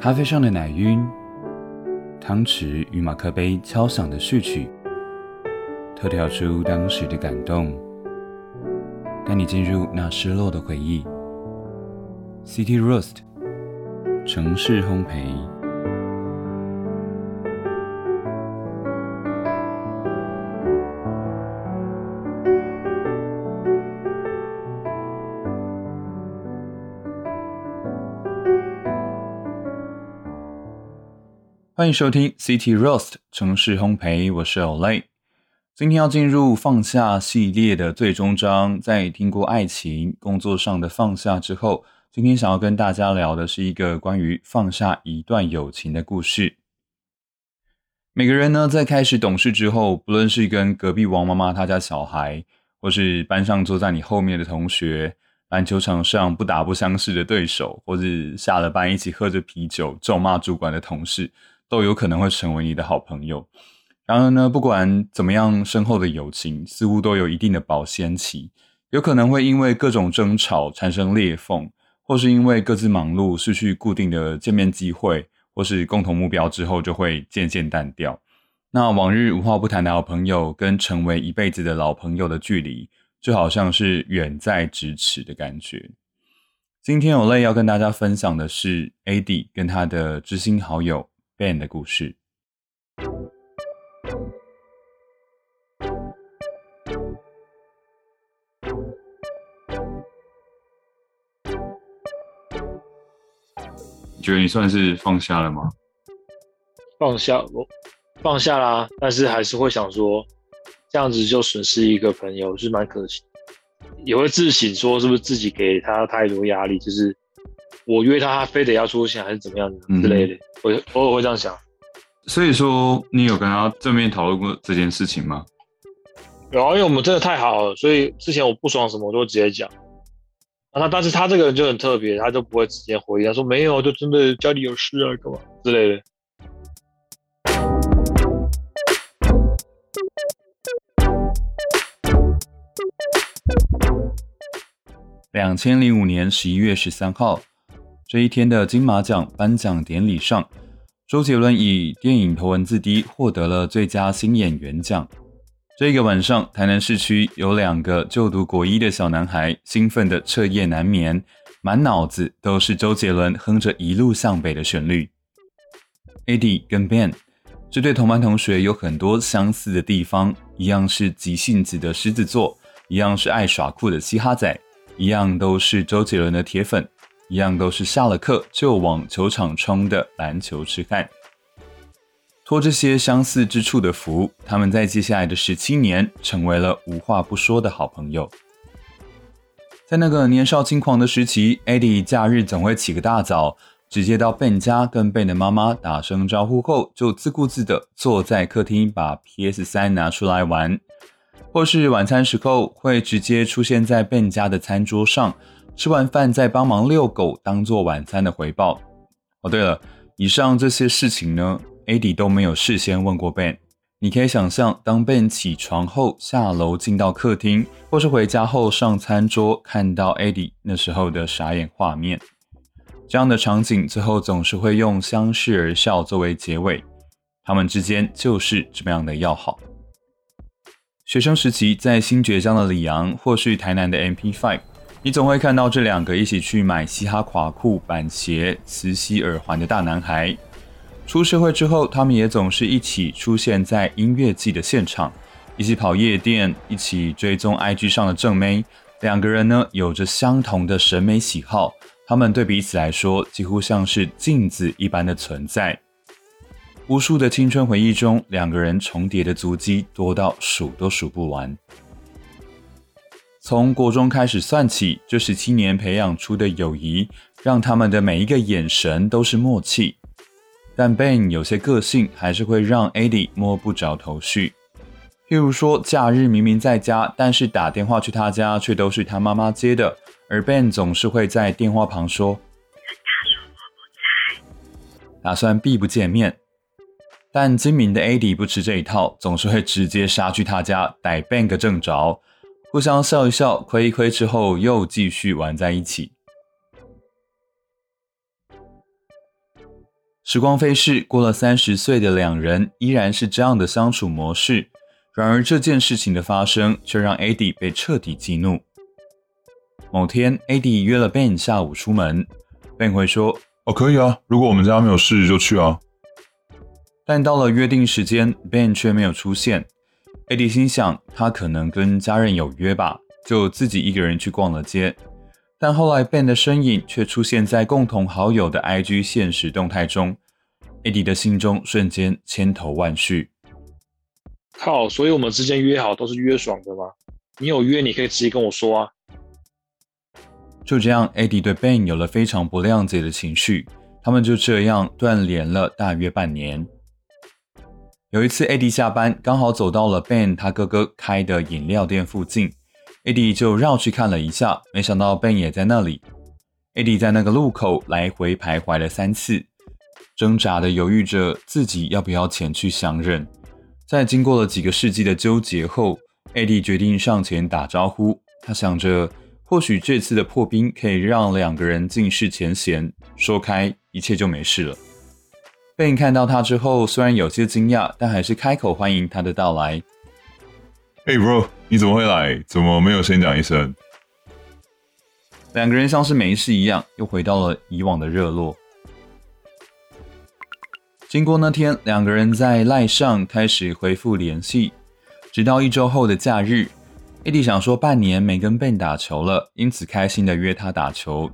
咖啡上的奶晕，汤匙与马克杯敲响的序曲，透跳出当时的感动，带你进入那失落的回忆。City Roast，城市烘焙。欢迎收听 City Roast 城市烘焙，我是 Olay。今天要进入放下系列的最终章，在听过爱情、工作上的放下之后，今天想要跟大家聊的是一个关于放下一段友情的故事。每个人呢，在开始懂事之后，不论是跟隔壁王妈妈她家小孩，或是班上坐在你后面的同学，篮球场上不打不相识的对手，或是下了班一起喝着啤酒咒骂主管的同事。都有可能会成为你的好朋友。然而呢，不管怎么样深厚的友情，似乎都有一定的保鲜期，有可能会因为各种争吵产生裂缝，或是因为各自忙碌失去固定的见面机会，或是共同目标之后就会渐渐淡掉。那往日无话不谈的好朋友，跟成为一辈子的老朋友的距离，就好像是远在咫尺的感觉。今天有类要跟大家分享的是 AD 跟他的知心好友。Ben 的故事，你觉得你算是放下了吗？放下，我放下啦，但是还是会想说，这样子就损失一个朋友是蛮可惜，也会自省说是不是自己给他太多压力，就是我约他，他非得要出现，还是怎么样的之类的。我偶尔会这样想，所以说你有跟他正面讨论过这件事情吗？有啊，因为我们真的太好了，所以之前我不爽什么我都直接讲。啊，那但是他这个人就很特别，他就不会直接回应，他说没有，就真的家里有事啊，干嘛之类的。两千零五年十一月十三号。这一天的金马奖颁奖典礼上，周杰伦以电影《头文字 D》获得了最佳新演员奖。这个晚上，台南市区有两个就读国一的小男孩，兴奋的彻夜难眠，满脑子都是周杰伦哼着《一路向北》的旋律。AD 跟 Ben 这对同班同学有很多相似的地方，一样是急性子的狮子座，一样是爱耍酷的嘻哈仔，一样都是周杰伦的铁粉。一样都是下了课就往球场冲的篮球痴汉，托这些相似之处的福，他们在接下来的十七年成为了无话不说的好朋友。在那个年少轻狂的时期，Eddie 假日总会起个大早，直接到 Ben 家跟 Ben 的妈妈打声招呼后，就自顾自的坐在客厅把 PS 三拿出来玩，或是晚餐时候会直接出现在 Ben 家的餐桌上。吃完饭再帮忙遛狗，当做晚餐的回报。哦，对了，以上这些事情呢，Adi 都没有事先问过 Ben。你可以想象，当 Ben 起床后下楼进到客厅，或是回家后上餐桌，看到 Adi 那时候的傻眼画面。这样的场景最后总是会用相视而笑作为结尾。他们之间就是这么样的要好。学生时期在新爵江的李阳，或是台南的 MP Five。你总会看到这两个一起去买嘻哈垮裤、板鞋、磁吸耳环的大男孩。出社会之后，他们也总是一起出现在音乐季的现场，一起跑夜店，一起追踪 IG 上的正妹。两个人呢，有着相同的审美喜好，他们对彼此来说几乎像是镜子一般的存在。无数的青春回忆中，两个人重叠的足迹多到数都数不完。从国中开始算起，这十七年培养出的友谊，让他们的每一个眼神都是默契。但 Ben 有些个性，还是会让 Eddie 摸不着头绪。譬如说，假日明明在家，但是打电话去他家，却都是他妈妈接的，而 Ben 总是会在电话旁说：“他说我不在。”打算避不见面。但精明的 Eddie 不吃这一套，总是会直接杀去他家，逮 Ben 个正着。互相笑一笑，亏一亏之后，又继续玩在一起。时光飞逝，过了三十岁的两人依然是这样的相处模式。然而这件事情的发生，却让 AD 被彻底激怒。某天，AD 约了 Ben 下午出门，Ben 回说：“哦，可以啊，如果我们家没有事就去啊。”但到了约定时间，Ben 却没有出现。AD 心想他可能跟家人有约吧，就自己一个人去逛了街。但后来，Ben 的身影却出现在共同好友的 IG 现实动态中艾迪的心中瞬间千头万绪。靠！所以我们之间约好都是约爽的吗？你有约，你可以直接跟我说啊。就这样艾迪对 Ben 有了非常不谅解的情绪，他们就这样断联了大约半年。有一次，AD 下班刚好走到了 Ben 他哥哥开的饮料店附近。AD 就绕去看了一下，没想到 Ben 也在那里。AD 在那个路口来回徘徊了三次，挣扎的犹豫着自己要不要前去相认。在经过了几个世纪的纠结后，AD 决定上前打招呼。他想着，或许这次的破冰可以让两个人尽释前嫌，说开一切就没事了。Ben 看到他之后，虽然有些惊讶，但还是开口欢迎他的到来。Hey bro，你怎么会来？怎么没有先讲一声？两个人像是没事一样，又回到了以往的热络。经过那天，两个人在赖上开始恢复联系，直到一周后的假日，AD 想说半年没跟 Ben 打球了，因此开心的约他打球。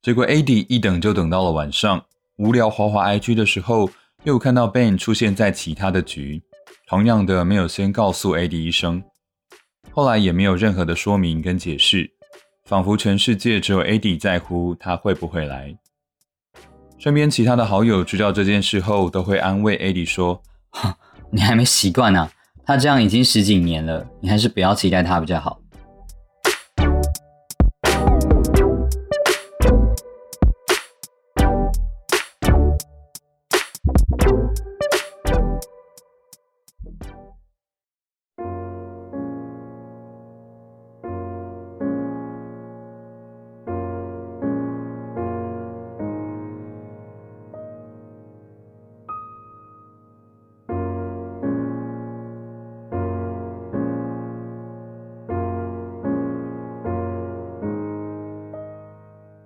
结果 AD 一等就等到了晚上，无聊滑滑 IG 的时候，又看到 Ben 出现在其他的局。同样的，没有先告诉 AD 一声，后来也没有任何的说明跟解释，仿佛全世界只有 AD 在乎他会不会来。身边其他的好友知道这件事后，都会安慰 AD 说：“ 你还没习惯呢，他这样已经十几年了，你还是不要期待他比较好。”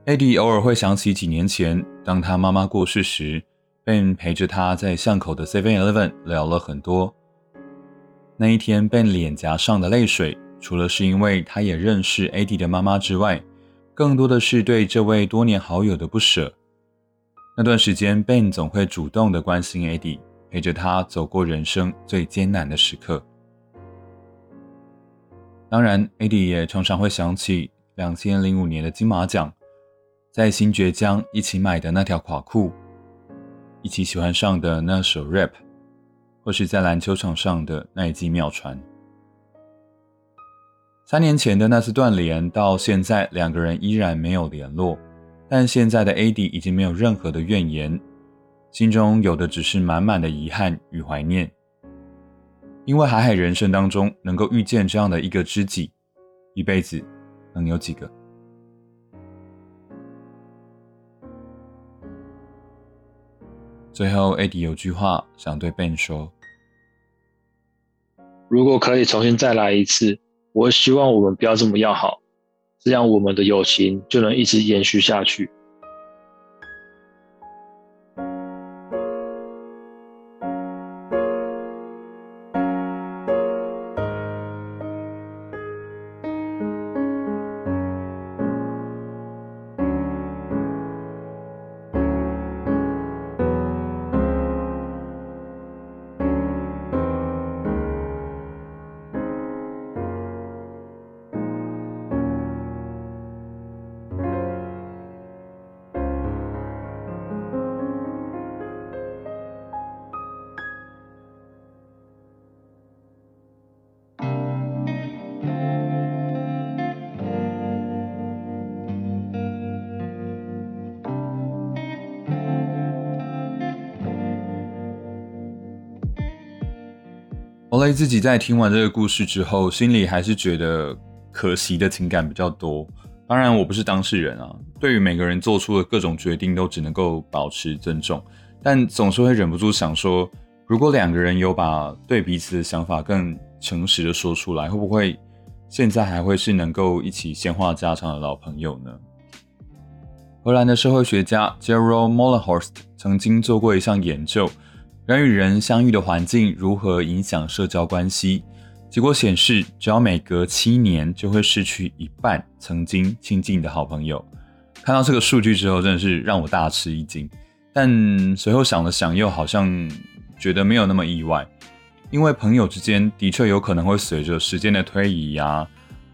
Adi 偶尔会想起几年前，当他妈妈过世时，Ben 陪着他在巷口的 Seven Eleven 聊了很多。那一天，Ben 脸颊上的泪水，除了是因为他也认识 Adi 的妈妈之外，更多的是对这位多年好友的不舍。那段时间，Ben 总会主动的关心 Adi，陪着他走过人生最艰难的时刻。当然，Adi 也常常会想起两千零五年的金马奖。在新爵江一起买的那条垮裤，一起喜欢上的那首 rap，或是在篮球场上的那一记妙传。三年前的那次断联，到现在两个人依然没有联络。但现在的 AD 已经没有任何的怨言，心中有的只是满满的遗憾与怀念。因为海海人生当中能够遇见这样的一个知己，一辈子能有几个？最后，AD 有句话想对 Ben 说：“如果可以重新再来一次，我希望我们不要这么要好，这样我们的友情就能一直延续下去。”后来自己在听完这个故事之后，心里还是觉得可惜的情感比较多。当然，我不是当事人啊。对于每个人做出的各种决定，都只能够保持尊重，但总是会忍不住想说，如果两个人有把对彼此的想法更诚实的说出来，会不会现在还会是能够一起闲话家常的老朋友呢？荷兰的社会学家 Gerald Molenhorst 曾经做过一项研究，人与人相遇的环境如何影响社交关系。结果显示，只要每隔七年就会失去一半曾经亲近的好朋友。看到这个数据之后，真的是让我大吃一惊。但随后想了想，又好像觉得没有那么意外，因为朋友之间的确有可能会随着时间的推移啊、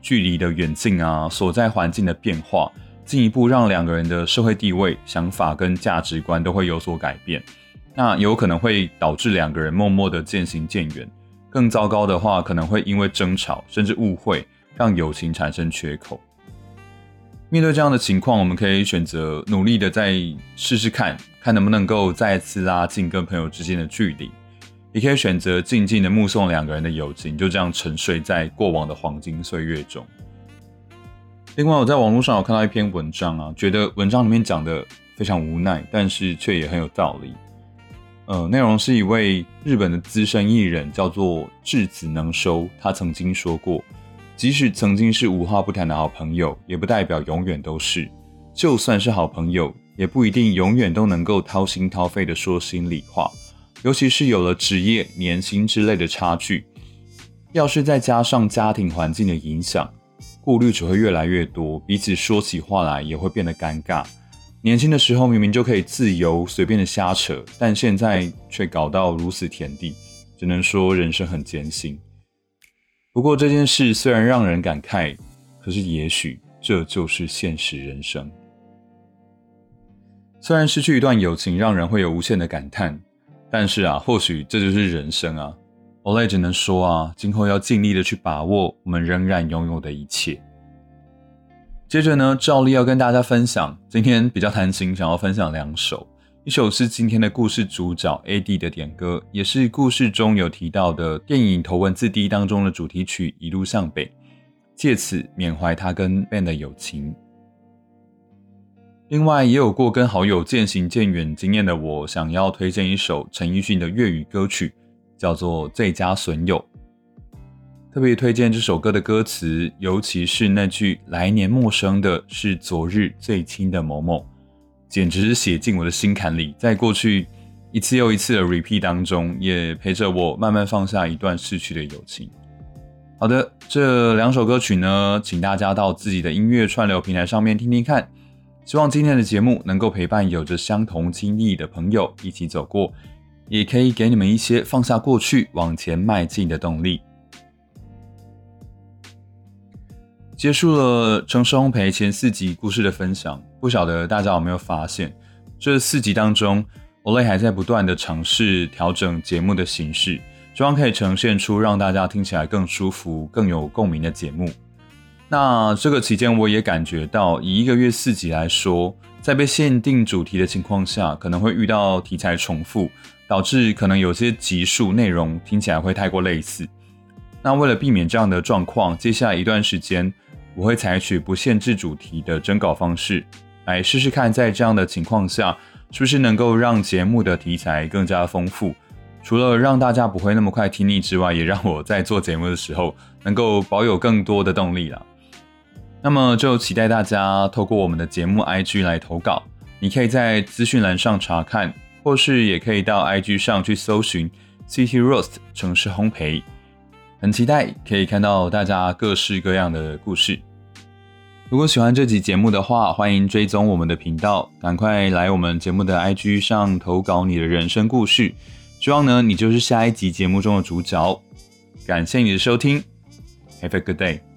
距离的远近啊、所在环境的变化，进一步让两个人的社会地位、想法跟价值观都会有所改变。那有可能会导致两个人默默的渐行渐远。更糟糕的话，可能会因为争吵甚至误会，让友情产生缺口。面对这样的情况，我们可以选择努力的再试试看，看能不能够再次拉近跟朋友之间的距离；也可以选择静静的目送两个人的友情就这样沉睡在过往的黄金岁月中。另外，我在网络上有看到一篇文章啊，觉得文章里面讲的非常无奈，但是却也很有道理。呃，内容是一位日本的资深艺人，叫做智子能收。他曾经说过，即使曾经是无话不谈的好朋友，也不代表永远都是。就算是好朋友，也不一定永远都能够掏心掏肺的说心里话。尤其是有了职业、年薪之类的差距，要是再加上家庭环境的影响，顾虑只会越来越多，彼此说起话来也会变得尴尬。年轻的时候明明就可以自由随便的瞎扯，但现在却搞到如此田地，只能说人生很艰辛。不过这件事虽然让人感慨，可是也许这就是现实人生。虽然失去一段友情让人会有无限的感叹，但是啊，或许这就是人生啊。Olay 只能说啊，今后要尽力的去把握我们仍然拥有的一切。接着呢，照例要跟大家分享，今天比较贪心，想要分享两首，一首是今天的故事主角 A.D 的点歌，也是故事中有提到的电影《头文字 D》当中的主题曲《一路向北》，借此缅怀他跟 Ben 的友情。另外，也有过跟好友渐行渐远经验的我，想要推荐一首陈奕迅的粤语歌曲，叫做《最佳损友》。特别推荐这首歌的歌词，尤其是那句“来年陌生的是昨日最亲的某某”，简直是写进我的心坎里。在过去一次又一次的 repeat 当中，也陪着我慢慢放下一段逝去的友情。好的，这两首歌曲呢，请大家到自己的音乐串流平台上面听听看。希望今天的节目能够陪伴有着相同经历的朋友一起走过，也可以给你们一些放下过去、往前迈进的动力。结束了城市烘焙前四集故事的分享，不晓得大家有没有发现，这四集当中，Olay 还在不断的尝试调整节目的形式，希望可以呈现出让大家听起来更舒服、更有共鸣的节目。那这个期间，我也感觉到，以一个月四集来说，在被限定主题的情况下，可能会遇到题材重复，导致可能有些集数内容听起来会太过类似。那为了避免这样的状况，接下来一段时间。我会采取不限制主题的征稿方式，来试试看，在这样的情况下，是不是能够让节目的题材更加丰富。除了让大家不会那么快听腻之外，也让我在做节目的时候能够保有更多的动力了。那么就期待大家透过我们的节目 IG 来投稿，你可以在资讯栏上查看，或是也可以到 IG 上去搜寻 City Roast 城市烘焙。很期待可以看到大家各式各样的故事。如果喜欢这集节目的话，欢迎追踪我们的频道，赶快来我们节目的 IG 上投稿你的人生故事。希望呢，你就是下一集节目中的主角。感谢你的收听，Have a good day。